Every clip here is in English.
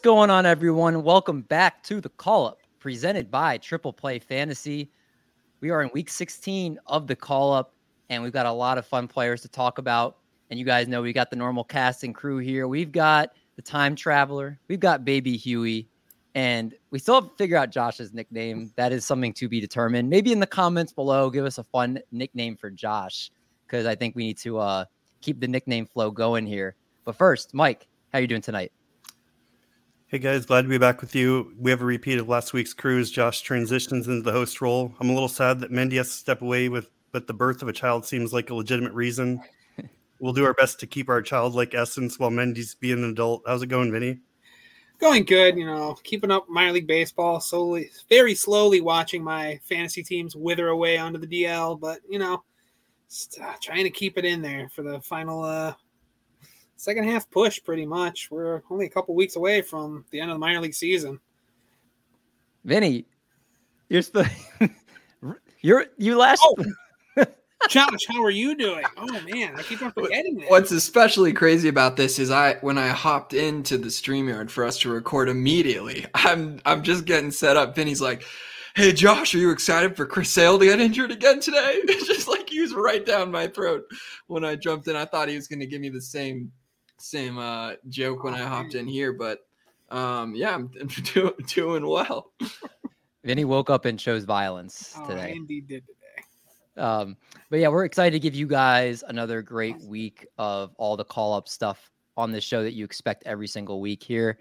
What's going on, everyone? Welcome back to the call up presented by Triple Play Fantasy. We are in week 16 of the call up, and we've got a lot of fun players to talk about. And you guys know we got the normal cast and crew here. We've got the time traveler, we've got baby Huey, and we still have to figure out Josh's nickname. That is something to be determined. Maybe in the comments below, give us a fun nickname for Josh, because I think we need to uh, keep the nickname flow going here. But first, Mike, how are you doing tonight? Hey guys, glad to be back with you. We have a repeat of last week's cruise. Josh transitions into the host role. I'm a little sad that Mendy has to step away with, but the birth of a child seems like a legitimate reason. we'll do our best to keep our childlike essence while Mendy's being an adult. How's it going, Vinny? Going good, you know, keeping up minor league baseball, slowly, very slowly watching my fantasy teams wither away onto the DL, but you know, just, uh, trying to keep it in there for the final uh, second half push pretty much. We're only a couple weeks away from the end of the minor league season. Vinny, you're sp- you're you last. Oh. Josh, how are you doing? Oh man, I keep on forgetting that. What's especially crazy about this is I when I hopped into the StreamYard for us to record immediately, I'm I'm just getting set up. Vinny's like, Hey Josh, are you excited for Chris Sale to get injured again today? It's just like he was right down my throat when I jumped in. I thought he was gonna give me the same same uh, joke when I hopped in here, but um, yeah, I'm, I'm do, doing well. Vinny woke up and chose violence oh, today. Andy did today. Um, but yeah, we're excited to give you guys another great week of all the call up stuff on this show that you expect every single week here.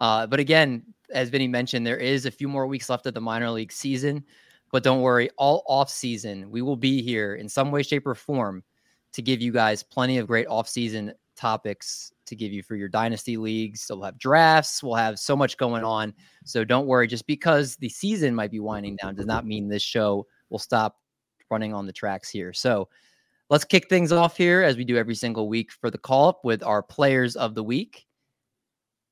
Uh, but again, as Vinny mentioned, there is a few more weeks left of the minor league season. But don't worry, all off season, we will be here in some way, shape, or form to give you guys plenty of great off season topics to give you for your dynasty leagues. So we'll have drafts, we'll have so much going on. So don't worry, just because the season might be winding down does not mean this show will stop running on the tracks here. So let's kick things off here as we do every single week for the call up with our players of the week.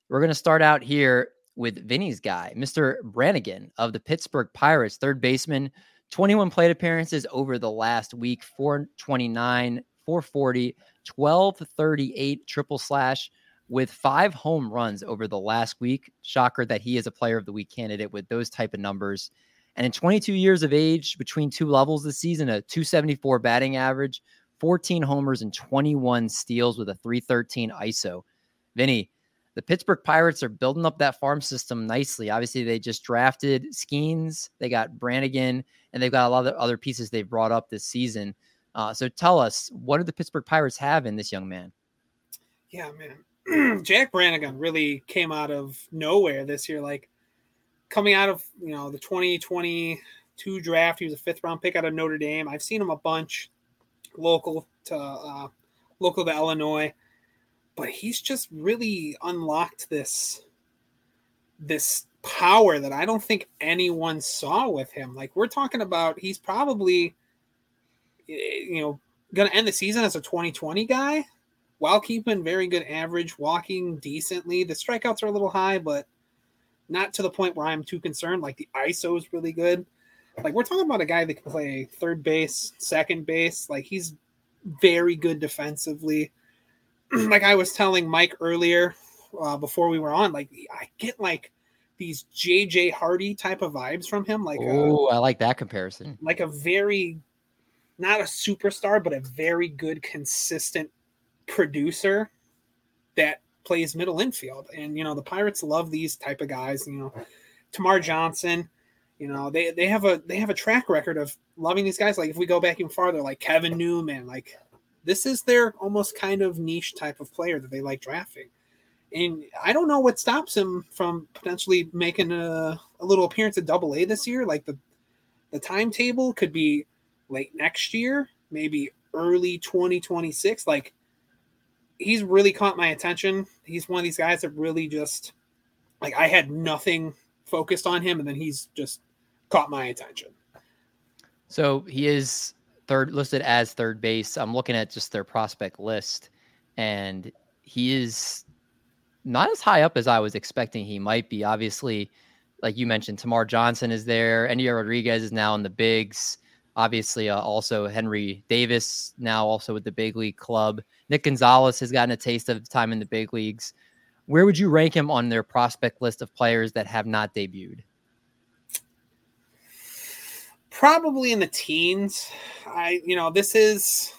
We're going to start out here with Vinny's guy, Mr. Brannigan of the Pittsburgh Pirates, third baseman, 21 plate appearances over the last week, 429, 440, 1238 triple slash with five home runs over the last week. Shocker that he is a player of the week candidate with those type of numbers. And in 22 years of age, between two levels this season, a 274 batting average, 14 homers, and 21 steals with a 313 ISO. Vinny, the Pittsburgh Pirates are building up that farm system nicely. Obviously, they just drafted Skenes, they got Brannigan, and they've got a lot of other pieces they've brought up this season. Uh, so tell us, what do the Pittsburgh Pirates have in this young man? Yeah, man. Jack Brannigan really came out of nowhere this year. Like coming out of you know the 2022 draft, he was a fifth round pick out of Notre Dame. I've seen him a bunch, local to uh, local to Illinois, but he's just really unlocked this this power that I don't think anyone saw with him. Like we're talking about, he's probably you know, going to end the season as a 2020 guy while keeping very good average, walking decently. The strikeouts are a little high, but not to the point where I'm too concerned. Like the ISO is really good. Like we're talking about a guy that can play third base, second base. Like he's very good defensively. like I was telling Mike earlier uh, before we were on, like I get like these JJ Hardy type of vibes from him. Like oh, I like that comparison. Like a very not a superstar, but a very good, consistent producer that plays middle infield. And you know, the Pirates love these type of guys. You know, Termarr Johnson. You know, they they have a they have a track record of loving these guys. Like if we go back even farther, like Kevin Newman, like this is their almost kind of niche type of player that they like drafting. And I don't know what stops him from potentially making a, a little appearance at Double A this year. Like the the timetable could be late next year, maybe early 2026. Like he's really caught my attention. He's one of these guys that really just like I had nothing focused on him, and then he's just caught my attention. So he is third listed as third base. I'm looking at just their prospect list, and he is not as high up as I was expecting he might be. Obviously, like you mentioned, Termarr Johnson is there. Endy Rodriguez is now in the bigs. Obviously, uh, also Henry Davis now also with the big league club. Nick Gonzalez has gotten a taste of time in the big leagues. Where would you rank him on their prospect list of players that have not debuted? Probably in the teens. I, you know, this is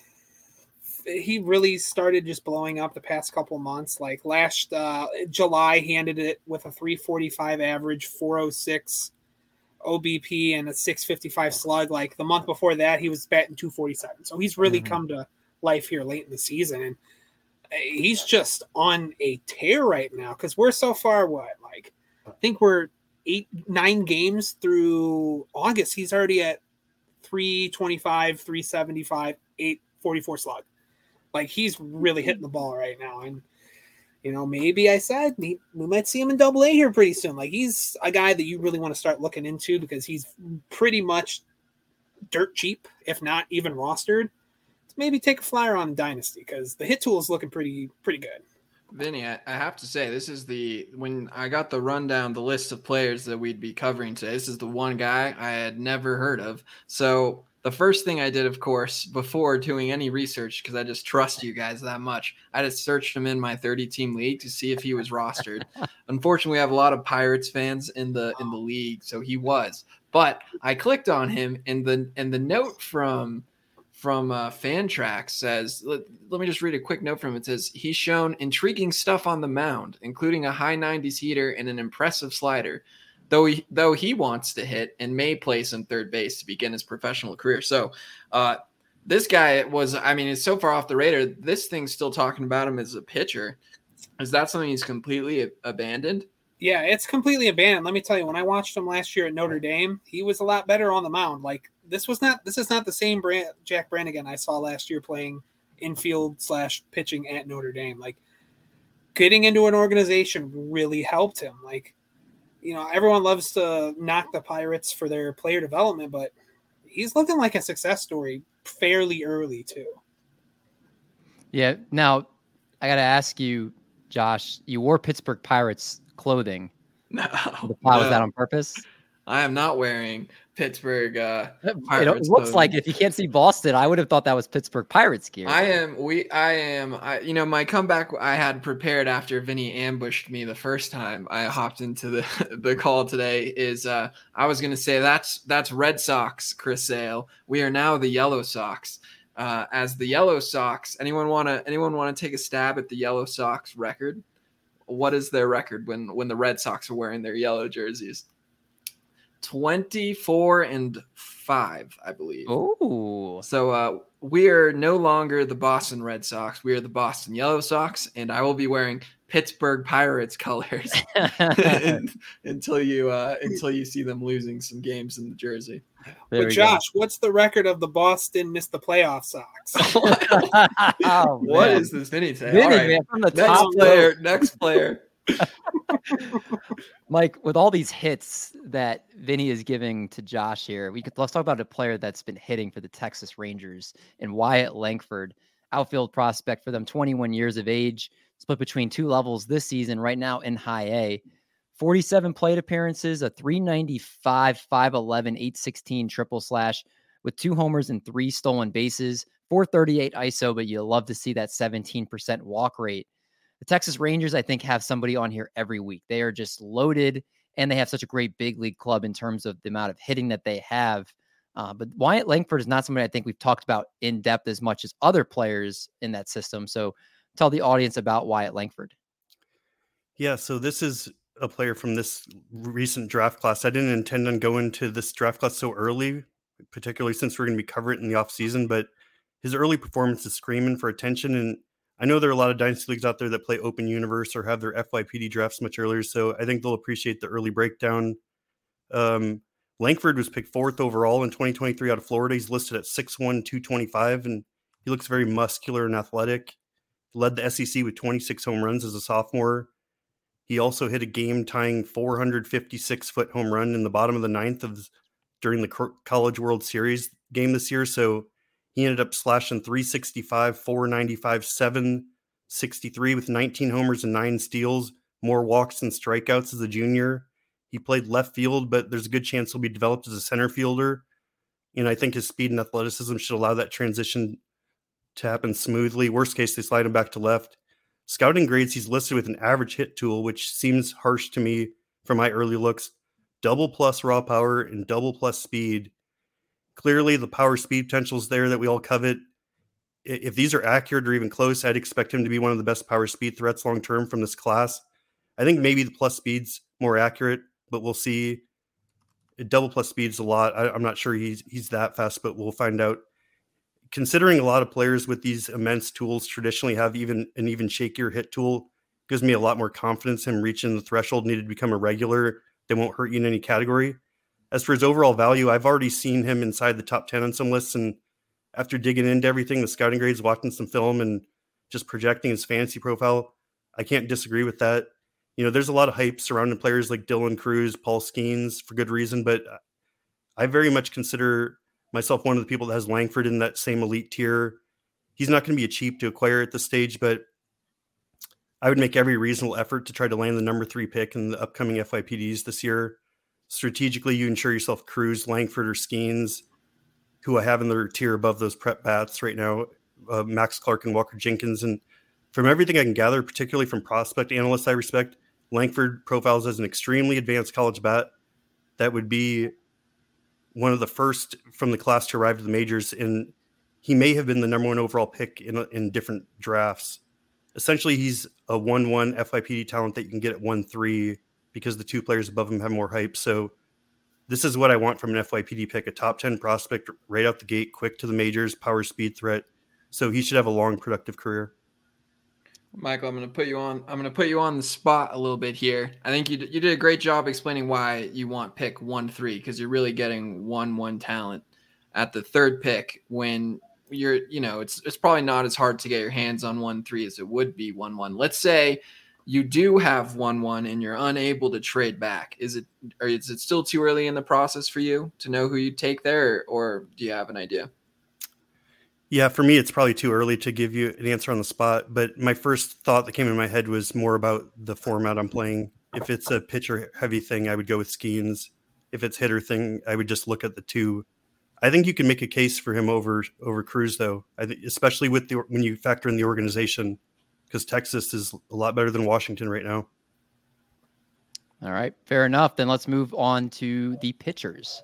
he really started just blowing up the past couple months. Like last uh, July, he ended it with a 345 average, 406 OBP, and a 655 slug. Like the month before that, he was batting 247. So he's really mm-hmm. come to life here late in the season. And he's just on a tear right now because we're so far, what, like, I think we're eight, nine games through August. He's already at 325, 375, 844 slug. Like he's really hitting the ball right now. And you know, maybe I said we might see him in double A here pretty soon. Like he's a guy that you really want to start looking into because he's pretty much dirt cheap, if not even rostered. maybe take a flyer on Dynasty because the hit tool is looking pretty pretty good. Vinny, I have to say, this is the when I got the rundown, the list of players that we'd be covering today. This is the one guy I had never heard of. So the first thing I did, of course, before doing any research, because I just trust you guys that much, I just searched him in my 30 team league to see if he was rostered. Unfortunately, we have a lot of Pirates fans in the in the league, so he was. But I clicked on him, and the and the note from from uh, Fantrax says, let, let me just read a quick note from him. It says he's shown intriguing stuff on the mound, including a high 90s heater and an impressive slider though he though he wants to hit and may play some third base to begin his professional career. So uh, this guy was, I mean, it's so far off the radar. This thing's still talking about him as a pitcher. Is that something he's completely abandoned? Yeah, it's completely abandoned. Let me tell you, when I watched him last year at Notre Dame, he was a lot better on the mound. Like this was not this is not the same brand, Jack Brannigan I saw last year playing infield slash pitching at Notre Dame. Like getting into an organization really helped him. Like you know, everyone loves to knock the Pirates for their player development, but he's looking like a success story fairly early too. Yeah. Now, I got to ask you, Josh. You wore Pittsburgh Pirates clothing. No, was that on purpose? I am not wearing Pittsburgh. Uh, it looks like if you can't see Boston, I would have thought that was Pittsburgh Pirates gear. I am. We. I am. I. You know, my comeback I had prepared after Vinny ambushed me the first time I hopped into the the call today is uh I was gonna say that's that's Red Sox, Chris Sale. We are now the Yellow Sox. Uh, as the Yellow Sox, anyone want to anyone want to take a stab at the Yellow Sox record? What is their record when when the Red Sox are wearing their yellow jerseys? 24 and 5, I believe. Oh. So uh, we are no longer the Boston Red Sox. We are the Boston Yellow Sox, and I will be wearing Pittsburgh Pirates colors until you uh, until you see them losing some games in the jersey. There but Josh, go. what's the record of the Boston missed the playoff Sox? oh, what is this Vinny say? Vinny, right. man, from the next top player, next player. Mike, with all these hits that Vinny is giving to Josh here, we could let's talk about a player that's been hitting for the Texas Rangers and Wyatt Langford, outfield prospect for them, 21 years of age, split between two levels this season, right now in high A. 47 plate appearances, a 395, 511, 816 triple slash with two homers and three stolen bases, 438 ISO, but you love to see that 17% walk rate the Texas Rangers, I think, have somebody on here every week. They are just loaded and they have such a great big league club in terms of the amount of hitting that they have. Uh, but Wyatt Langford is not somebody I think we've talked about in depth as much as other players in that system. So tell the audience about Wyatt Langford. Yeah, so this is a player from this recent draft class. I didn't intend on going to this draft class so early, particularly since we're going to be covering it in the off season. But his early performance is screaming for attention, and I know there are a lot of dynasty leagues out there that play open universe or have their FYPD drafts much earlier, so I think they'll appreciate the early breakdown. Um, Langford was picked fourth overall in 2023 out of Florida. He's listed at 6'1, 225, and he looks very muscular and athletic. Led the SEC with 26 home runs as a sophomore. He also hit a game tying 456 foot home run in the bottom of the ninth of during the College World Series game this year. So he ended up slashing 365, 495, 763 with 19 homers and nine steals, more walks and strikeouts as a junior. He played left field, but there's a good chance he'll be developed as a center fielder. And I think his speed and athleticism should allow that transition to happen smoothly. Worst case, they slide him back to left. Scouting grades, he's listed with an average hit tool, which seems harsh to me from my early looks. Double plus raw power and double plus speed. Clearly, the power speed potential is there that we all covet. If these are accurate or even close, I'd expect him to be one of the best power speed threats long term from this class. I think maybe the plus speed's more accurate, but we'll see. Double plus speed's a lot. I, am not sure he's he's that fast, but we'll find out considering a lot of players with these immense tools traditionally have even an even shakier hit tool gives me a lot more confidence in reaching the threshold needed to become a regular that won't hurt you in any category. As for his overall value, I've already seen him inside the top 10 on some lists. And after digging into everything, the scouting grades, watching some film, and just projecting his fantasy profile, I can't disagree with that. You know, there's a lot of hype surrounding players like Dylan Crews, Paul Skenes for good reason, but I very much consider myself one of the people that has Langford in that same elite tier. He's not going to be a cheap to acquire at this stage, but I would make every reasonable effort to try to land the number three pick in the upcoming FYPDs this year. Strategically, you ensure yourself Crews, Langford, or Skenes, who I have in their tier above those prep bats right now, uh, Max Clark and Walker Jenkins. And from everything I can gather, particularly from prospect analysts I respect, Langford profiles as an extremely advanced college bat that would be one of the first from the class to arrive to the majors, and he may have been the number one overall pick in in different drafts. Essentially, he's a one-one FYPD talent that you can get at one-three because the two players above him have more hype. So, this is what I want from an FYPD pick: a top ten prospect right out the gate, quick to the majors, power speed threat. So he should have a long, productive career. Michael, I'm going to put you on. I'm going to put you on the spot a little bit here. I think you you did a great job explaining why you want pick one three because you're really getting one one talent at the third pick when you're you know it's it's probably not as hard to get your hands on one three as it would be one one. Let's say you do have one one and you're unable to trade back. Is it or is it still too early in the process for you to know who you'd take there, or, or do you have an idea? Yeah, for me, it's probably too early to give you an answer on the spot. But my first thought that came in my head was more about the format I'm playing. If it's a pitcher heavy thing, I would go with Skenes If it's hitter thing, I would just look at the two. I think you can make a case for him over over Crews though. I think, especially with the when you factor in the organization, because Texas is a lot better than Washington right now. All right, fair enough. Then let's move on to the pitchers.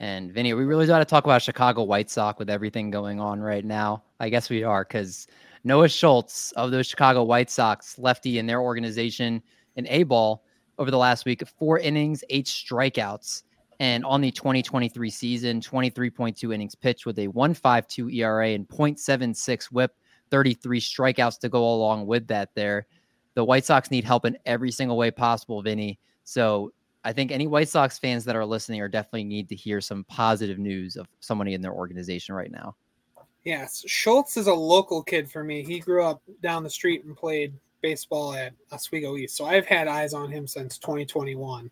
And Vinny, we really got to talk about Chicago White Sox with everything going on right now. I guess we are because Noah Schultz of those Chicago White Sox, lefty in their organization in A ball over the last week, four innings, eight strikeouts. And on the 2023 season, 23.2 innings pitched with a 1.52 ERA and 0.76 whip, 33 strikeouts to go along with that there. The White Sox need help in every single way possible, Vinny. So I think any White Sox fans that are listening are definitely need to hear some positive news of somebody in their organization right now. Yes, Schultz is a local kid for me. He grew up down the street and played baseball at Oswego East, so I've had eyes on him since 2021.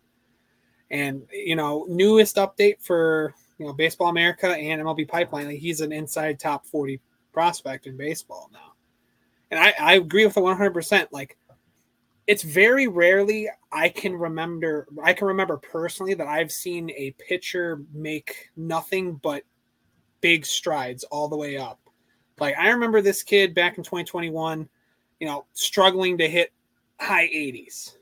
And you know, newest update for you know Baseball America and MLB Pipeline, he's an inside top 40 prospect in baseball now. And I, I agree with the 100. percent Like it's very rarely I can remember I can remember personally that I've seen a pitcher make nothing but big strides all the way up. Like I remember this kid back in 2021, you know, struggling to hit high 80s.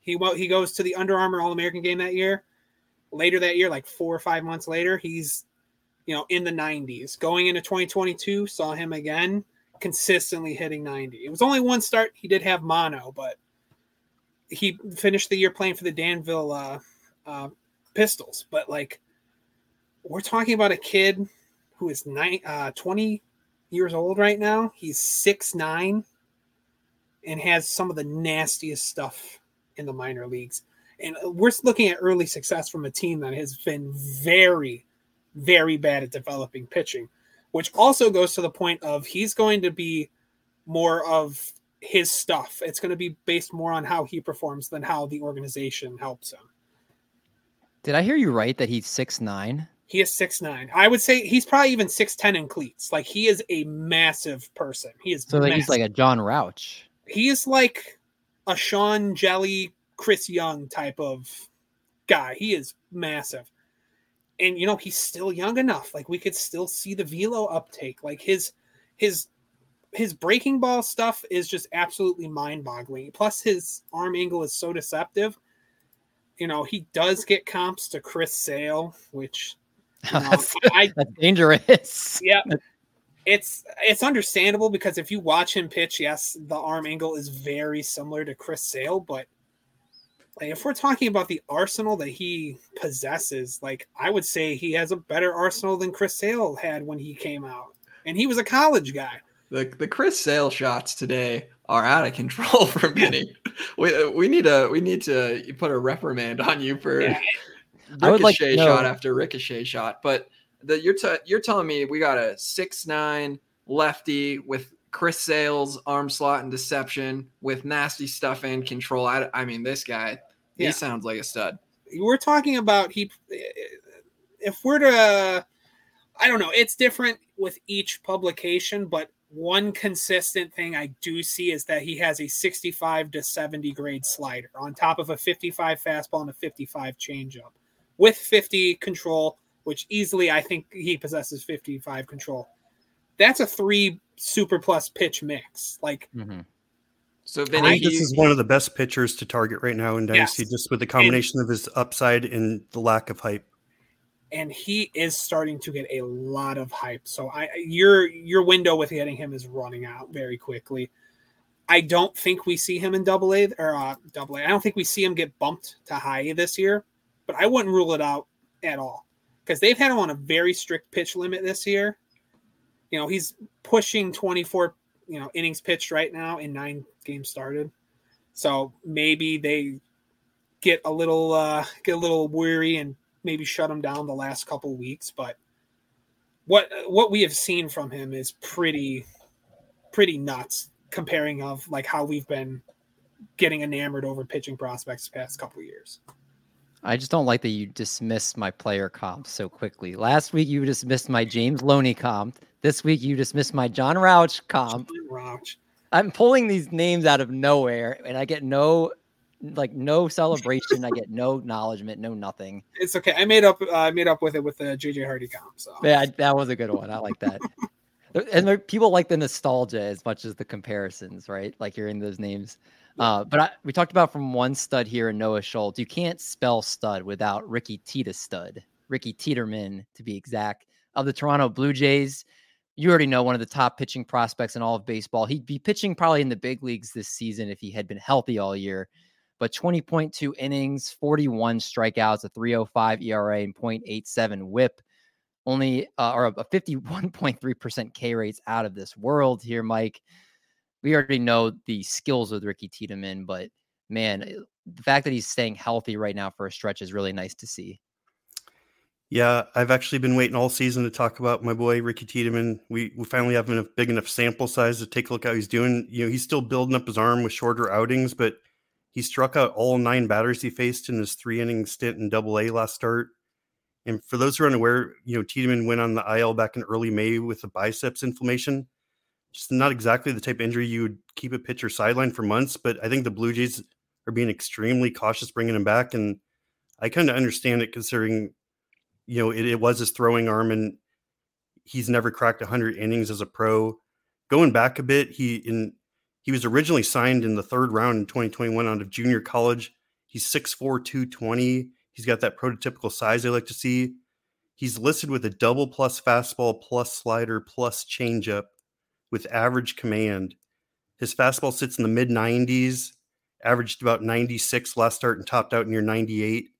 He he goes to the Under Armour All American game that year. Later that year, like four or five months later, he's you know in the 90s. Going into 2022, saw him again consistently hitting 90. It was only one start. He did have mono, but he finished the year playing for the Danville uh, uh, Pistols. But like, we're talking about a kid who is nine, uh, 20 years old right now. He's six nine and has some of the nastiest stuff in the minor leagues. And we're looking at early success from a team that has been very, very bad at developing pitching, which also goes to the point of he's going to be more of his stuff. It's going to be based more on how he performs than how the organization helps him. Did I hear you right that he's six nine? He is six nine. I would say he's probably even six ten in cleats. Like he is a massive person. He is so like he's like a Jon Rauch. He is like a Sean Jelly, Chris Young type of guy. He is massive. And you know, he's still young enough. Like we could still see the velo uptake. Like his his his breaking ball stuff is just absolutely mind-boggling. Plus his arm angle is so deceptive. You know, he does get comps to Chris Sale, which you know, that's, I, that's dangerous. Yeah. It's it's understandable because if you watch him pitch, yes, the arm angle is very similar to Chris Sale, but like if we're talking about the arsenal that he possesses, like I would say he has a better arsenal than Chris Sale had when he came out. And he was a college guy. The the Chris Sale shots today are out of control for Vinny. we we need a we need to put a reprimand on you for yeah. I would like shot after ricochet shot. But the you're t- you're telling me we got a six nine lefty with Chris Sale's arm slot and deception with nasty stuff and control. I, I mean, this guy, he yeah. sounds like a stud. We're talking about he. If we're to, I don't know. It's different with each publication, but one consistent thing I do see is that he has a 65 to 70 grade slider on top of a 55 fastball and a 55 changeup with 50 control, which easily I think he possesses 55 control. That's a three super plus pitch mix. Like, mm-hmm. so Vinny, I think this is one of the best pitchers to target right now in Dynasty, yes. just with the combination and, of his upside and the lack of hype and he is starting to get a lot of hype. So I your your window with getting him is running out very quickly. I don't think we see him in double A or uh, double A. I don't think we see him get bumped to high A this year, but I wouldn't rule it out at all because they've had him on a very strict pitch limit this year. You know, he's pushing 24, you know, innings pitched right now in nine games started. So maybe they get a little uh get a little weary and maybe shut him down the last couple weeks, but what what we have seen from him is pretty pretty nuts comparing of like how we've been getting enamored over pitching prospects the past couple years. I just don't like that you dismiss my player comp so quickly. Last week you dismissed my James Loney comp. This week you dismissed my Jon Rauch comp. Jon Rauch. I'm pulling these names out of nowhere and I get no like no celebration. I get no acknowledgement, no nothing. It's okay. I made up. Uh, I made up with it with the JJ Hardy comp. So yeah, that was a good one. I like that. and people like the nostalgia as much as the comparisons, right? Like hearing those names. Uh, but I, we talked about from one stud here in Noah Schultz. You can't spell stud without Ricky Tita stud, Ricky Tiedemann to be exact, of the Toronto Blue Jays. You already know one of the top pitching prospects in all of baseball. He'd be pitching probably in the big leagues this season if he had been healthy all year but 20.2 innings, 41 strikeouts, a 305 ERA, and 0.87 whip. Only uh, or a 51.3% K rates out of this world here, Mike. We already know the skills with Ricky Tiedemann, but man, the fact that he's staying healthy right now for a stretch is really nice to see. Yeah, I've actually been waiting all season to talk about my boy Ricky Tiedemann. We we finally have a big enough sample size to take a look how he's doing. You know, he's still building up his arm with shorter outings, but he struck out all nine batters he faced in his three inning stint in Double A last start. And for those who are unaware, you know Tiedemann went on the IL back in early May with a biceps inflammation. Just not exactly the type of injury you would keep a pitcher sidelined for months. But I think the Blue Jays are being extremely cautious bringing him back, and I kind of understand it considering, you know, it, it was his throwing arm, and he's never cracked 100 innings as a pro. Going back a bit, he in he was originally signed in the third round in 2021 out of junior college. He's 6'4, 220. He's got that prototypical size I like to see. He's listed with a double plus fastball plus slider plus changeup with average command. His fastball sits in the mid 90s, averaged about 96 last start and topped out near 98.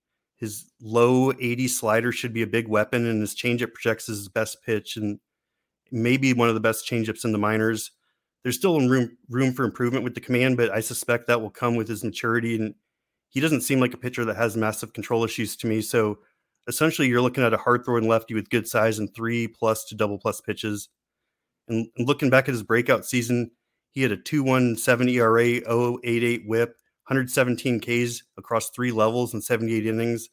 His low 80 slider should be a big weapon, and his changeup projects as his best pitch and maybe one of the best changeups in the minors there's still room room for improvement with the command, but I suspect that will come with his maturity and he doesn't seem like a pitcher that has massive control issues to me. So essentially, you're looking at a hard throwing lefty with good size and three plus to double plus pitches. And, looking back at his breakout season, he had a 2.17 ERA, 0.88 WHIP, 117 Ks across three levels and 78 innings.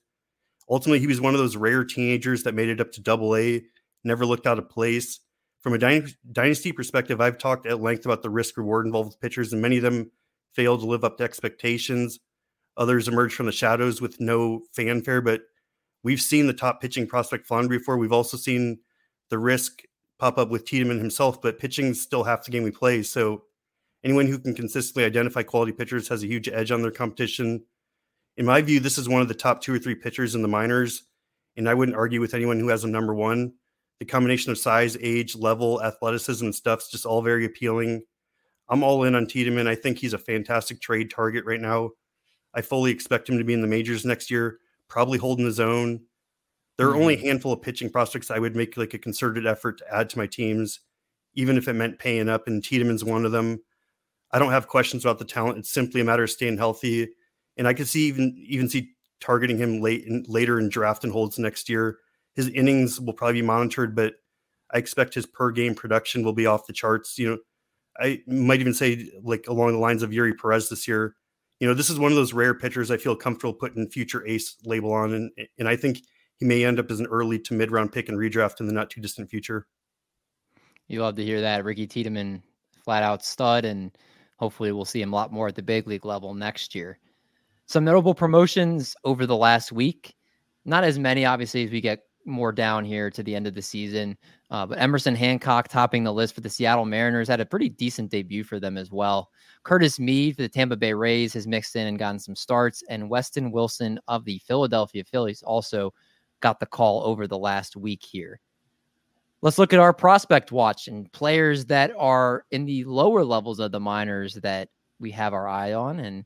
Ultimately, he was one of those rare teenagers that made it up to Double A, never looked out of place. From a dynasty perspective, I've talked at length about the risk reward involved with pitchers, and many of them failed to live up to expectations. Others emerged from the shadows with no fanfare, but we've seen the top pitching prospect flounder before. We've also seen the risk pop up with Tiedemann himself, but pitching is still half the game we play. So anyone who can consistently identify quality pitchers has a huge edge on their competition. In my view, this is one of the top two or three pitchers in the minors, and I wouldn't argue with anyone who has a number one. The combination of size, age, level, athleticism, and stuff's just all very appealing. I'm all in on Tiedemann. I think he's a fantastic trade target right now. I fully expect him to be in the majors next year, probably holding his own. There are mm-hmm. only a handful of pitching prospects I would make like a concerted effort to add to my teams, even if it meant paying up. And Tiedemann's one of them. I don't have questions about the talent. It's simply a matter of staying healthy. And I could see even even see targeting him late in, later in draft and holds next year. His innings will probably be monitored, but I expect his per game production will be off the charts. You know, I might even say like along the lines of Eury Perez this year you know, this is one of those rare pitchers I feel comfortable putting future ace label on. And, and I think he may end up as an early to mid round pick and redraft in the not too distant future. You love to hear that. Ricky Tiedemann, flat out stud. And hopefully we'll see him a lot more at the big league level next year. Some notable promotions over the last week. Not as many, obviously, as we get more down here to the end of the season. Uh, but Emerson Hancock topping the list for the Seattle Mariners had a pretty decent debut for them as well. Curtis Mead for the Tampa Bay Rays has mixed in and gotten some starts, and Weston Wilson of the Philadelphia Phillies also got the call over the last week here. Let's look at our prospect watch and players that are in the lower levels of the minors that we have our eye on. And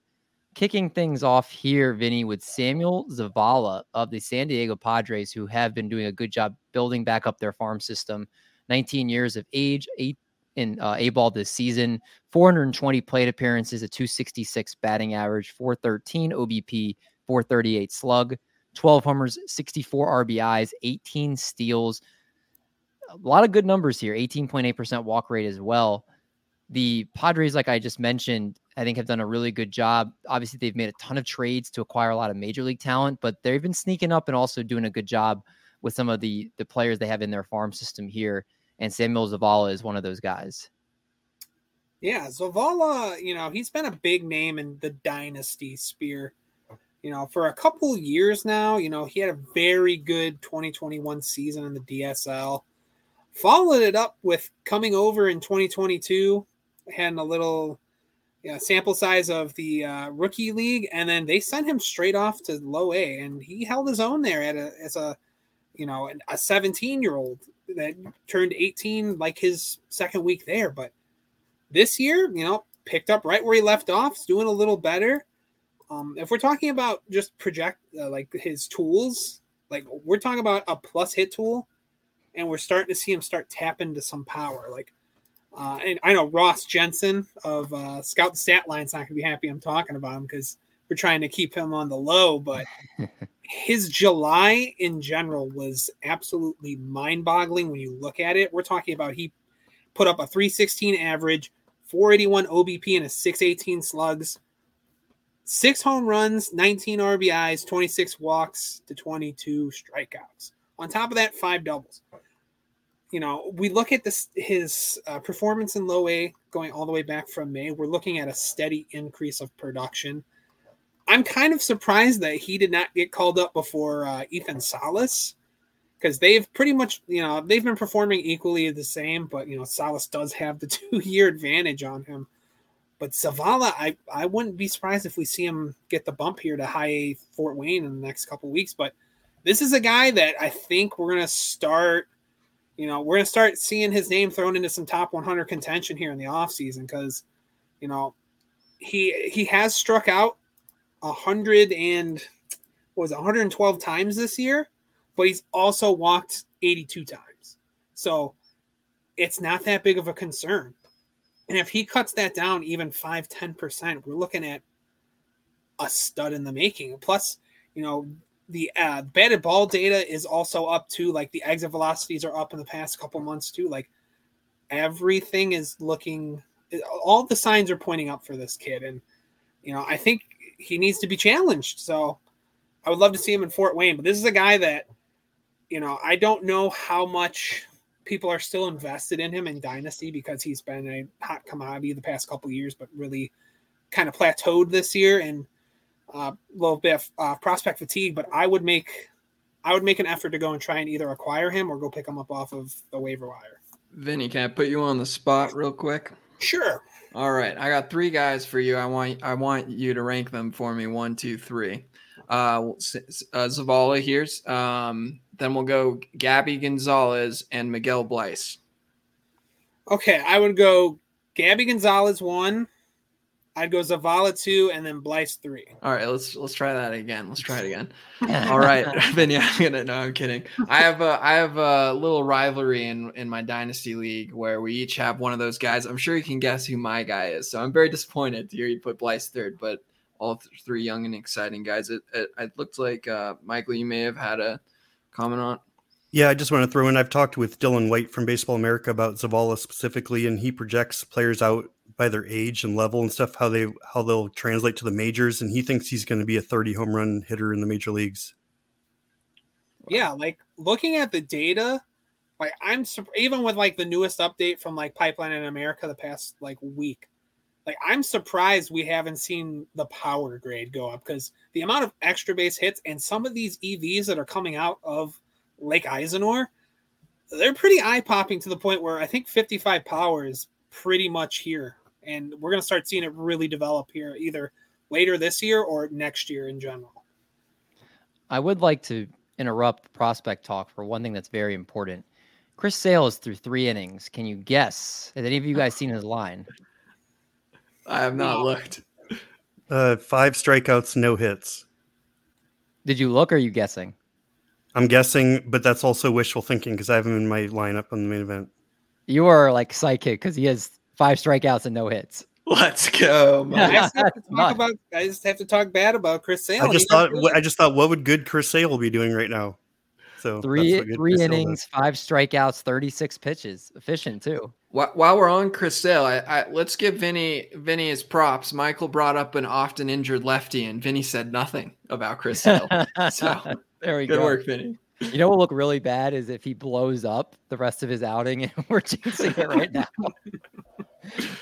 kicking things off here, Vinny, with Samuel Zavala of the San Diego Padres, who have been doing a good job building back up their farm system. 19 years of age, eight in uh, A ball this season, 420 plate appearances, a 266 batting average, 413 OBP, 438 slug, 12 homers, 64 RBIs, 18 steals. A lot of good numbers here, 18.8% walk rate as well. The Padres, like I just mentioned, I think have done a really good job. Obviously, they've made a ton of trades to acquire a lot of major league talent, but they've been sneaking up and also doing a good job with some of the the players they have in their farm system here. And Samuel Zavala is one of those guys. Yeah, Zavala, you know, he's been a big name in the dynasty sphere. You know, for a couple years now, you know, he had a very good 2021 season in the DSL. Followed it up with coming over in 2022, had a little yeah, sample size of the uh, rookie league, and then they sent him straight off to low A, and he held his own there at a, as a, you know, a 17 year old that turned 18 like his second week there. But this year, you know, picked up right where he left off, is doing a little better. Um, if we're talking about just project uh, like his tools, like we're talking about a plus hit tool, and we're starting to see him start tapping to some power. Like uh, and I know Ross Jensen of uh, Scout Stat Line's not going to be happy I'm talking about him because we're trying to keep him on the low. But his July in general was absolutely mind boggling when you look at it. We're talking about he put up a 316 average, 481 OBP, and a 618 slugs, six home runs, 19 RBIs, 26 walks to 22 strikeouts. On top of that, five doubles you know, we look at this his uh, performance in low A going all the way back from May. We're looking at a steady increase of production. I'm kind of surprised that he did not get called up before uh, Ethan Salas because they've pretty much, you know, they've been performing equally the same, but you know, Salas does have the two year advantage on him. But Zavala, I, I wouldn't be surprised if we see him get the bump here to high A Fort Wayne in the next couple weeks. But this is a guy that I think we're to start – you know, we're to start seeing his name thrown into some top 100 contention here in the offseason because, you know, he he has struck out 100 and was 112 times this year, but he's also walked 82 times. So it's not that big of a concern. And if he cuts that down even 5 10%, we're looking at a stud in the making. Plus, you know, the uh, batted ball data is also up too. Like the exit velocities are up in the past couple months too. Like everything is looking, all the signs are pointing up for this kid, and you know, I think he needs to be challenged. So I would love to see him in Fort Wayne. But this is a guy that, you know, I don't know how much people are still invested in him in Dynasty because he's been a hot commodity the past couple years, but really kind of plateaued this year and uh, a little bit of uh, prospect fatigue. But I would make I would make an effort to go and try and either acquire him or go pick him up off of the waiver wire. Vinny, can I put you on the spot real quick? Sure. All right, I got three guys for you. I want I want you to rank them for me. One, two, three. Uh, uh Zavala here's. Um, then we'll go Gabby Gonzalez and Miguel Bleis. Okay, I would go Gabby Gonzalez one, I'd go Zavala two and then Bleis three. All right, let's let's try that again. Let's try it again. All right, Vinny, I'm gonna no, I'm kidding. I have a I have a little rivalry in in my dynasty league where we each have one of those guys. I'm sure you can guess who my guy is. So I'm very disappointed to hear you put Bleis third, but all th- three young and exciting guys. It it, it looked like uh, Michael, you may have had a comment on. Yeah, I just want to throw in. I've talked with Dylan White from Baseball America about Zavala specifically, and he projects players out by their age and level and stuff how they how they'll translate to the majors and he thinks he's going to be a 30 home run hitter in the major leagues. Yeah like looking at the data like i'm even with like the newest update from like pipeline in america the past like week like i'm surprised we haven't seen the power grade go up because the amount of extra base hits and some of these evs that are coming out of Lake Elsinore they're pretty eye popping to the point where i think 55 power is pretty much here and we're going to start seeing it really develop here either later this year or next year in general. I would like to interrupt prospect talk for one thing that's very important. Chris Sale is through three innings. Can you guess? Has any of you guys seen his line? I have not no. looked. Uh, five strikeouts, no hits. Did you look or are you guessing? I'm guessing, but that's also wishful thinking because I have him in my lineup on the main event. You are like psychic because he has five strikeouts and no hits. Let's go. I, just about, I, just have to talk bad about Chris Sale. I just thought I just thought what would good Chris Sale be doing right now? So three three Chris innings, five strikeouts, thirty six pitches, efficient too. While we're on Chris Sale, I, I, let's give Vinny Vinny his props. Michael brought up an often injured lefty, and Vinny said nothing about Chris Sale. So there we good go. Good work, Vinny. You know what will look really bad is if he blows up the rest of his outing, and we're jinxing it right now.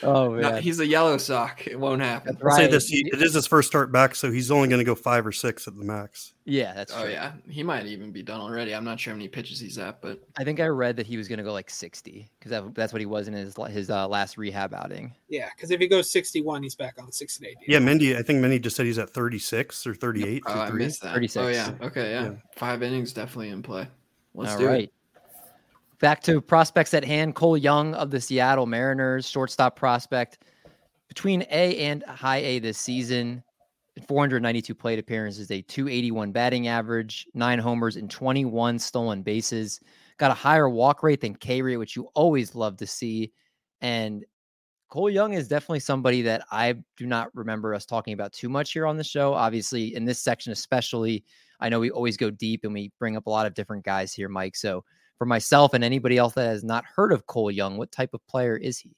Oh man, no, he's a yellow sock. It won't happen. I'll say this: he, it is his first start back, so he's only going to go five or six at the max. Yeah, that's. Oh yeah, he might even be done already. I'm not sure how many pitches he's at, but I think I read that he was going to go like 60 because that, that's what he was in his his uh, last rehab outing. Yeah, because if he goes 61, he's back on 68. Yeah, Mindy. I think Mindy just said he's at 36 or 38. Oh, I missed that. 36. Oh yeah. Okay. Yeah. yeah. Five innings definitely in play. Let's All do right. it. Back to prospects at hand. Cole Young of the Seattle Mariners, shortstop prospect. Between A and high A this season, 492 plate appearances, a 281 batting average, nine homers, and 21 stolen bases. Got a higher walk rate than K rate, which you always love to see. And Cole Young is definitely somebody that I do not remember us talking about too much here on the show. Obviously, in this section, especially, I know we always go deep and we bring up a lot of different guys here, Mike. So for myself and anybody else that has not heard of Cole Young, what type of player is he?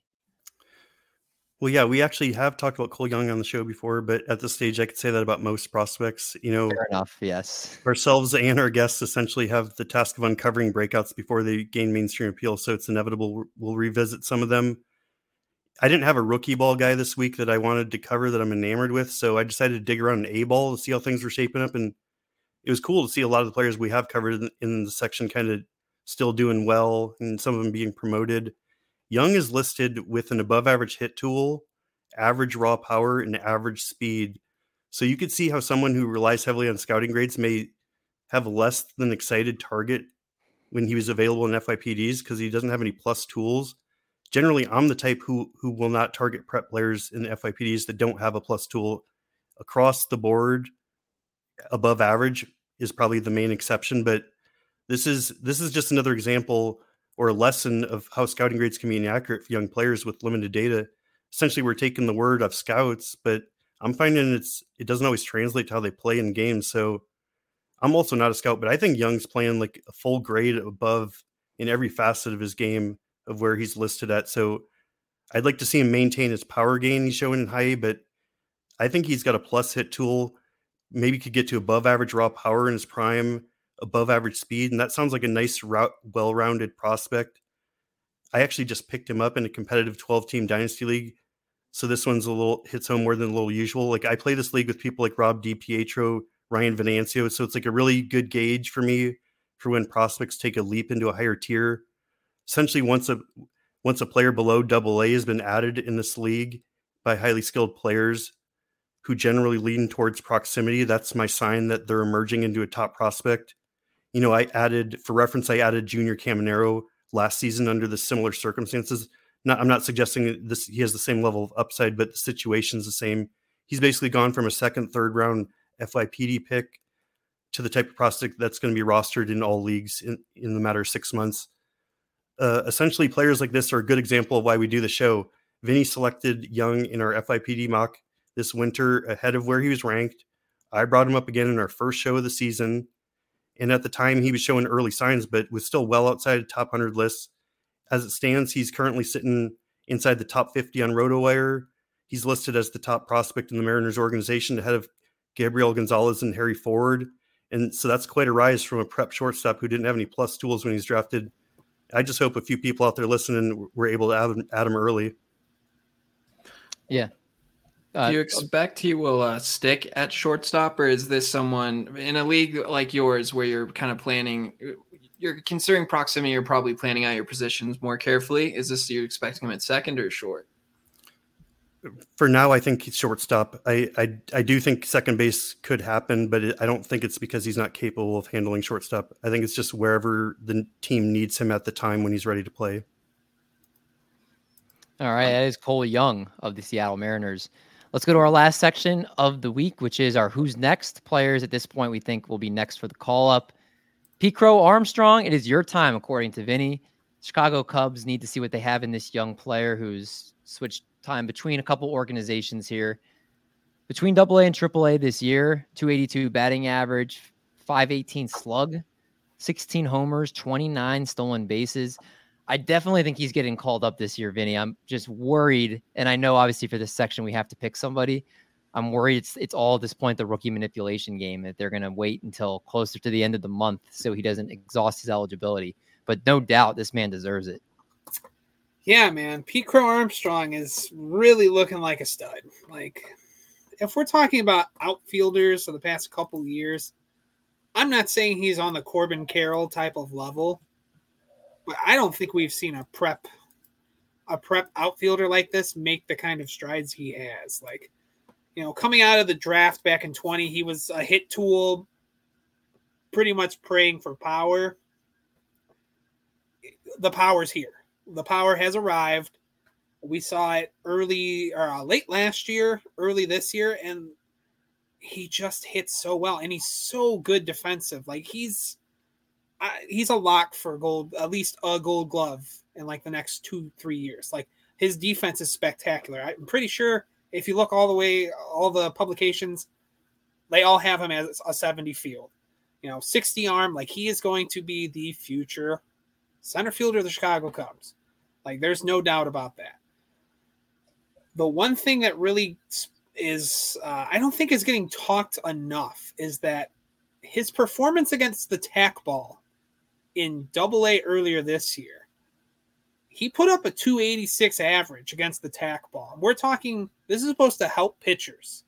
Well, yeah, we actually have talked about Cole Young on the show before, but at this stage, I could say that about most prospects. You know, fair enough. Yes, ourselves and our guests essentially have the task of uncovering breakouts before they gain mainstream appeal, so it's inevitable we'll revisit some of them. I didn't have a rookie ball guy this week that I wanted to cover that I'm enamored with, so I decided to dig around an A ball to see how things were shaping up, and it was cool to see a lot of the players we have covered in, in the section kind of still doing well and some of them being promoted. Young is listed with an above average hit tool, average raw power, and average speed. So you could see how someone who relies heavily on scouting grades may have less than excited target when he was available in FYPDs because he doesn't have any plus tools. Generally, I'm the type who who will not target prep players in FYPDs that don't have a plus tool across the board. Above average is probably the main exception, but this is this is just another example or a lesson of how scouting grades can be inaccurate for young players with limited data. Essentially, we're taking the word of scouts, but I'm finding it's it doesn't always translate to how they play in games. So I'm also not a scout, but I think Young's playing like a full grade above in every facet of his game of where he's listed at. So I'd like to see him maintain his power gain he's showing in high, but I think he's got a plus hit tool. Maybe could get to above average raw power in his prime, above average speed, and that sounds like a nice, well rounded prospect. I actually just picked him up in a competitive 12 team dynasty league. So this one's a little hits home more than a little usual. Like I play this league with people like Rob DiPietro, Ryan Venancio. So it's like a really good gauge for me for when prospects take a leap into a higher tier. Essentially, once a once a player below double A has been added in this league by highly skilled players who generally lean towards proximity, that's my sign that they're emerging into a top prospect. You know, I added for reference, I added Junior Caminero last season under the similar circumstances. Not, I'm not suggesting this he has the same level of upside, but the situation's the same. He's basically gone from a second, third round FYPD pick to the type of prospect that's going to be rostered in all leagues in, in the matter of six months. Uh, essentially, players like this are a good example of why we do the show. Vinny selected Young in our FYPD mock this winter ahead of where he was ranked. I brought him up again in our first show of the season. And at the time, he was showing early signs, but was still well outside top 100 lists. As it stands, he's currently sitting inside the top 50 on RotoWire. He's listed as the top prospect in the Mariners organization ahead of Gabriel Gonzalez and Harry Ford. And so that's quite a rise from a prep shortstop who didn't have any plus tools when he's drafted. I just hope a few people out there listening were able to add add him early. Yeah. Uh, Do you expect he will uh, stick at shortstop, or is this someone in a league like yours where you're kind of planning, you're considering proximity, you're probably planning out your positions more carefully? Is this you expecting him at second or short? for now, I think he's shortstop. I, I I do think second base could happen, but I don't think it's because he's not capable of handling shortstop. I think it's just wherever the team needs him at the time when he's ready to play. All right, that is Cole Young of the Seattle Mariners. Let's go to our last section of the week, which is our who's next players at this point we think will be next for the call up. Pete Crow Armstrong, it is your time, according to Vinny. Chicago Cubs need to see what they have in this young player who's switched time between a couple organizations here. Between AA and AAA this year, 282 batting average, 518 slug, 16 homers, 29 stolen bases. I definitely think he's getting called up this year, Vinny. I'm just worried, and I know obviously for this section we have to pick somebody. I'm worried it's it's all at this point the rookie manipulation game that they're going to wait until closer to the end of the month so he doesn't exhaust his eligibility. But no doubt this man deserves it. Yeah, man. Pete Crow Armstrong is really looking like a stud. Like, if we're talking about outfielders of the past couple years, I'm not saying he's on the Corbin Carroll type of level, but I don't think we've seen a prep a prep outfielder like this make the kind of strides he has. Like, you know, coming out of the draft back in 20, he was a hit tool, pretty much praying for power. The power's here the power has arrived. We saw it early or uh, late last year, early this year, and he just hits so well, and he's so good defensive. Like he's uh, he's a lock for gold, at least a Gold Glove in like the next two three years. Like his defense is spectacular. I'm pretty sure if you look all the way, all the publications, they all have him as a 70 field. You know, 60 arm. Like he is going to be the future center fielder of the Chicago Cubs. Like there's no doubt about that. The one thing that really is uh, I don't think is getting talked enough is that his performance against the tack ball in double A earlier this year. He put up a 286 average against the tack ball. We're talking this is supposed to help pitchers.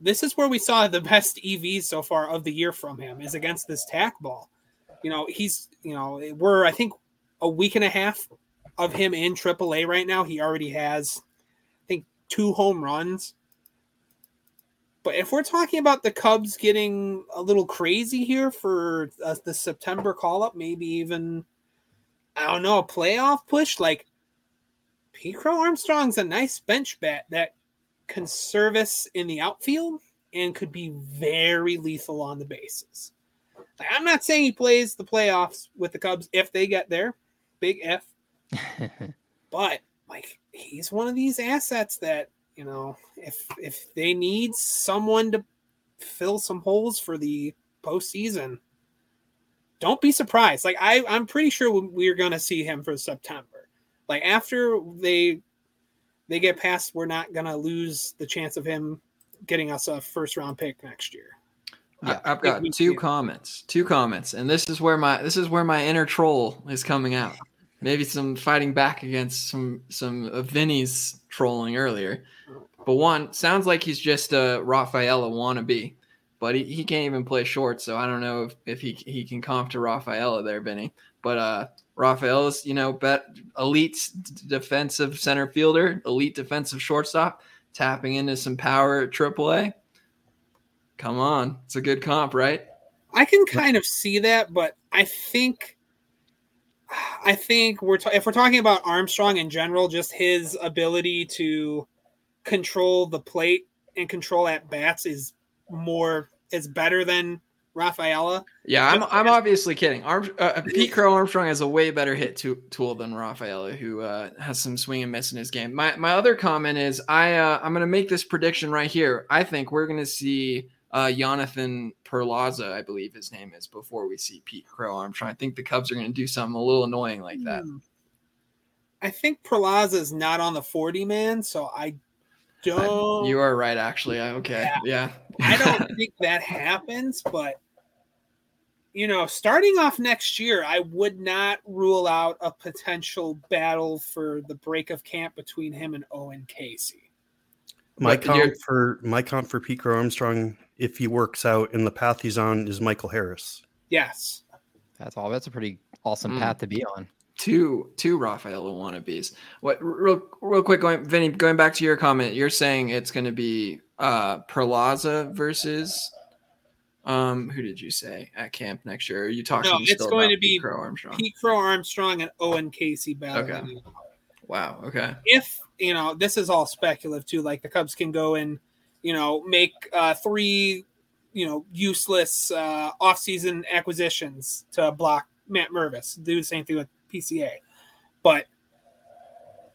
This is where we saw the best EVs so far of the year from him is against this tack ball. You know, he's, you know, we're I think a week and a half of him in AAA right now. He already has, I think, two home runs. But if we're talking about the Cubs getting a little crazy here for uh, the September call up, maybe even, I don't know, a playoff push, like Crow Armstrong's a nice bench bat that can service in the outfield and could be very lethal on the bases. I'm not saying he plays the playoffs with the Cubs if they get there, big F. but like he's one of these assets that You know, if if they need someone to fill some holes for the postseason, don't be surprised. Like I, I'm pretty sure we're gonna see him for September. Like after they they get past, we're not gonna lose the chance of him getting us a first round pick next year. Yeah, I've got two comments. Two comments, and this is where my this is where my inner troll is coming out. Maybe some fighting back against some some of Vinny's trolling earlier. But one sounds like he's just a Rafaela wannabe, but he, he can't even play short, so I don't know if, if he he can comp to Rafaela there, Vinny. But uh Rafaela's, you know, bet elite defensive center fielder, elite defensive shortstop, tapping into some power at AAA. Come on, it's a good comp, right? I can kind of see that, but I think I think we're ta- if we're talking about Armstrong in general, just his ability to control the plate and control at bats is more is better than Rafaela. Yeah, I'm I'm obviously kidding. Arm, uh, uh, Pete Crow Armstrong has a way better hit to, tool than Rafaela, who uh, has some swing and miss in his game. My my other comment is I uh, I'm going to make this prediction right here. I think we're going to see uh, Jonathan Perlaza, I believe his name is, before we see Pete Crow Armstrong. I think the Cubs are going to do something a little annoying like that. Hmm. I think Perlaza is not on the 40 man, so I don't. I, you are right, actually. Okay. Yeah. yeah. I don't think that happens, but you know, starting off next year, I would not rule out a potential battle for the break of camp between him and Owen Caissie. My comp for my comp for Pete Crow Armstrong if he works out and the path he's on is Michael Harris. Yes. That's all. That's a pretty awesome mm. path to be on. Two two Rafaela wannabes. What real real quick going Vinny, going back to your comment, you're saying it's gonna be uh Perlaza versus um who did you say at camp next year? Are you talking No, it's going to be Pete Crow Armstrong. Pete Crow Armstrong and Owen Caissie battle. Okay. Wow. Okay. If you know, this is all speculative too. Like the Cubs can go and you know, make uh, three, you know, useless uh, offseason acquisitions to block Matt Mervis. Do the same thing with PCA. But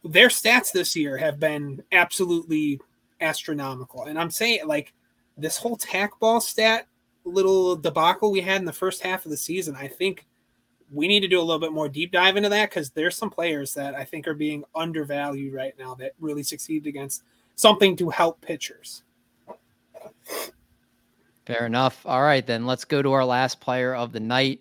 their stats this year have been absolutely astronomical. And I'm saying, like, this whole tack ball stat little debacle we had in the first half of the season, I think we need to do a little bit more deep dive into that because there's some players that I think are being undervalued right now that really succeeded against something to help pitchers. Fair enough. All right, then let's go to our last player of the night.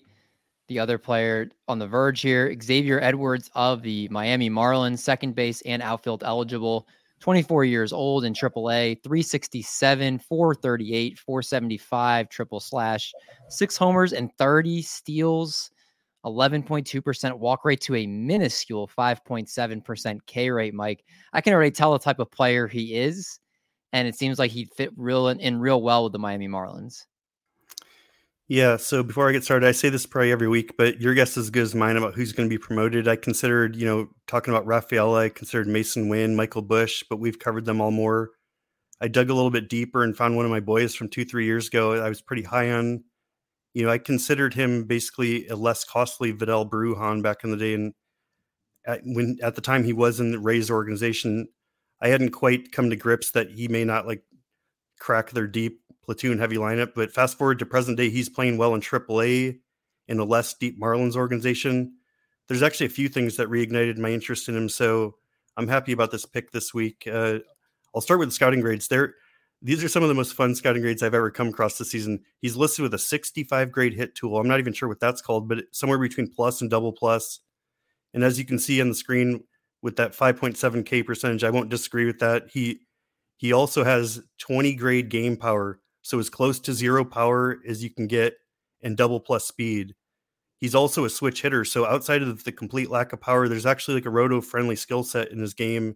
The other player on the verge here, Xavier Edwards of the Miami Marlins, second base and outfield eligible, 24 years old in AAA, 367, 438, 475, triple slash, six homers and 30 steals, 11.2% walk rate to a minuscule 5.7% K rate, Mike. I can already tell the type of player he is and it seems like he'd fit real in, in real well with the Miami Marlins. Yeah. So before I get started, I say this probably every week, but your guess is as good as mine about who's going to be promoted. I considered, you know, talking about Rafaela, I considered Masyn Winn, Michael Busch, but we've covered them all more. I dug a little bit deeper and found one of my boys from two, three years ago. I was pretty high on. You know, I considered him basically a less costly Vidal Bruján back in the day, and at, when at the time he was in the Rays organization, I hadn't quite come to grips that he may not like crack their deep platoon heavy lineup. But fast forward to present day, he's playing well in AAA in a less deep Marlins organization. There's actually a few things that reignited my interest in him. So I'm happy about this pick this week. Uh, I'll start with the scouting grades. There, these are some of the most fun scouting grades I've ever come across this season. He's listed with a 65 grade hit tool. I'm not even sure what that's called, but somewhere between plus and double plus. And as you can see on the screen, with that 5.7 K percentage. I won't disagree with that. He he also has 20 grade game power, so as close to zero power as you can get and double plus speed. He's also a switch hitter, so outside of the complete lack of power, there's actually like a roto friendly skill set in his game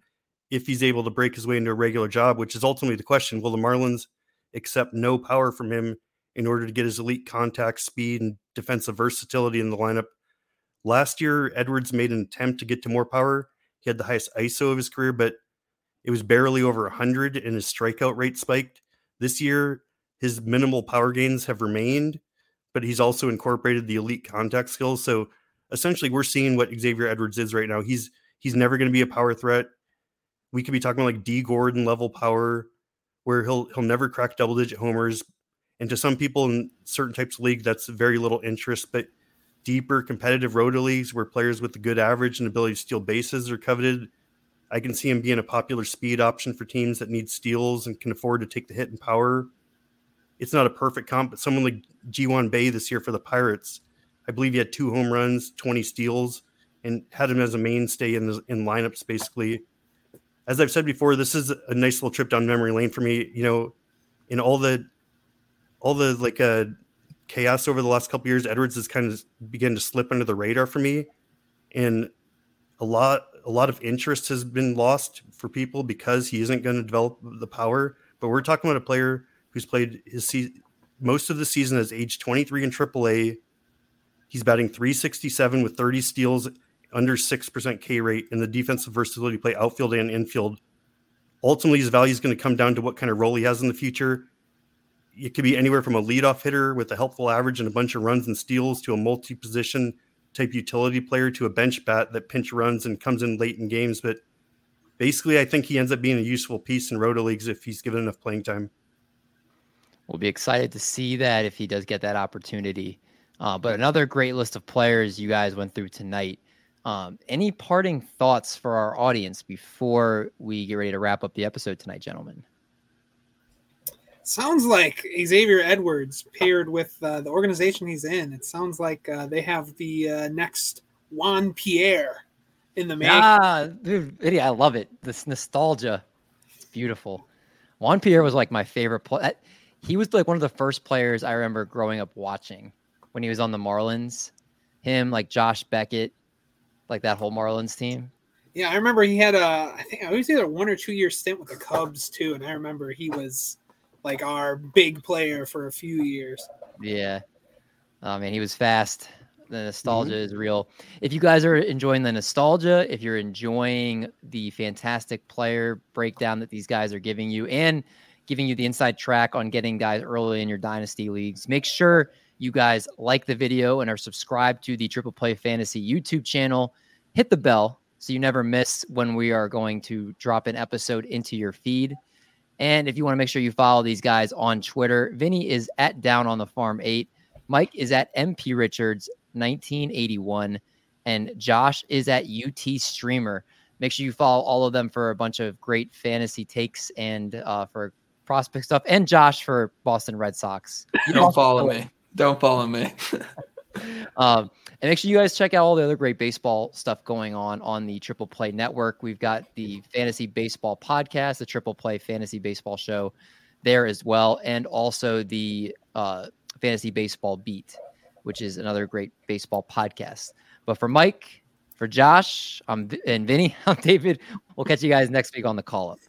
if he's able to break his way into a regular job, which is ultimately the question. Will the Marlins accept no power from him in order to get his elite contact speed and defensive versatility in the lineup? Last year, Edwards made an attempt to get to more power, he had the highest ISO of his career, but it was barely over 100 and his strikeout rate spiked. This year, his minimal power gains have remained, but he's also incorporated the elite contact skills. So essentially, we're seeing what Xavier Edwards is right now. He's he's never going to be a power threat. we could be talking about like Dee Gordon level power, where he'll he'll never crack double digit homers. And to some people in certain types of league, that's very little interest. But deeper competitive roto leagues where players with a good average and ability to steal bases are coveted, I can see him being a popular speed option for teams that need steals and can afford to take the hit and power. It's not a perfect comp, but someone like Ji-hwan Bae this year for the Pirates, I believe he had two home runs, 20 steals, and had him as a mainstay in the in lineups basically. As I've said before, this is a nice little trip down memory lane for me. You know, in all the all the like uh chaos over the last couple years, Edwards has kind of begun to slip under the radar for me. And a lot a lot of interest has been lost for people because he isn't going to develop the power. But we're talking about a player who's played his se- most of the season as age 23 in AAA. He's batting 367 with 30 steals, under 6% K rate, and the defensive versatility play outfield and infield. Ultimately, his value is going to come down to what kind of role he has in the future. It could be anywhere from a leadoff hitter with a helpful average and a bunch of runs and steals to a multi position type utility player to a bench bat that pinch runs and comes in late in games. But basically, I think he ends up being a useful piece in roto leagues if he's given enough playing time. We'll be excited to see that if he does get that opportunity. Uh, but another great list of players you guys went through tonight. Um, any parting thoughts for our audience before we get ready to wrap up the episode tonight, gentlemen? Sounds like Xavier Edwards paired with uh, the organization he's in. It sounds like uh, they have the uh, next Juan Pierre in the making. Ah, dude, I love it. This nostalgia, it's beautiful. Juan Pierre was like my favorite player. He was like one of the first players I remember growing up watching when he was on the Marlins. Him, like Josh Beckett, like that whole Marlins team. Yeah, I remember he had a. I think I was either one or two year stint with the Cubs too, and I remember he was like our big player for a few years. Yeah, I mean he was fast. The nostalgia mm-hmm. is real. If you guys are enjoying the nostalgia, if you're enjoying the fantastic player breakdown that these guys are giving you, and giving you the inside track on getting guys early in your dynasty leagues, make sure you guys like the video and are subscribed to the Triple Play Fantasy YouTube channel. Hit the bell so you never miss when we are going to drop an episode into your feed. And if you want to make sure you follow these guys on Twitter, Vinny is at Down on the Farm 8. Mike is at MP Richards 1981. And Josh is at UT Streamer. Make sure you follow all of them for a bunch of great fantasy takes and uh, for prospect stuff. And Josh for Boston Red Sox. You don't follow me. Don't follow me. um, and make sure you guys check out all the other great baseball stuff going on on the Triple Play Network. We've got the Fantasy Baseball Podcast, the Triple Play Fantasy Baseball Show there as well, and also the uh, Fantasy Baseball Beat, which is another great baseball podcast. But for Mike, for Josh, I'm and Vinny, I'm David. We'll catch you guys next week on the call up.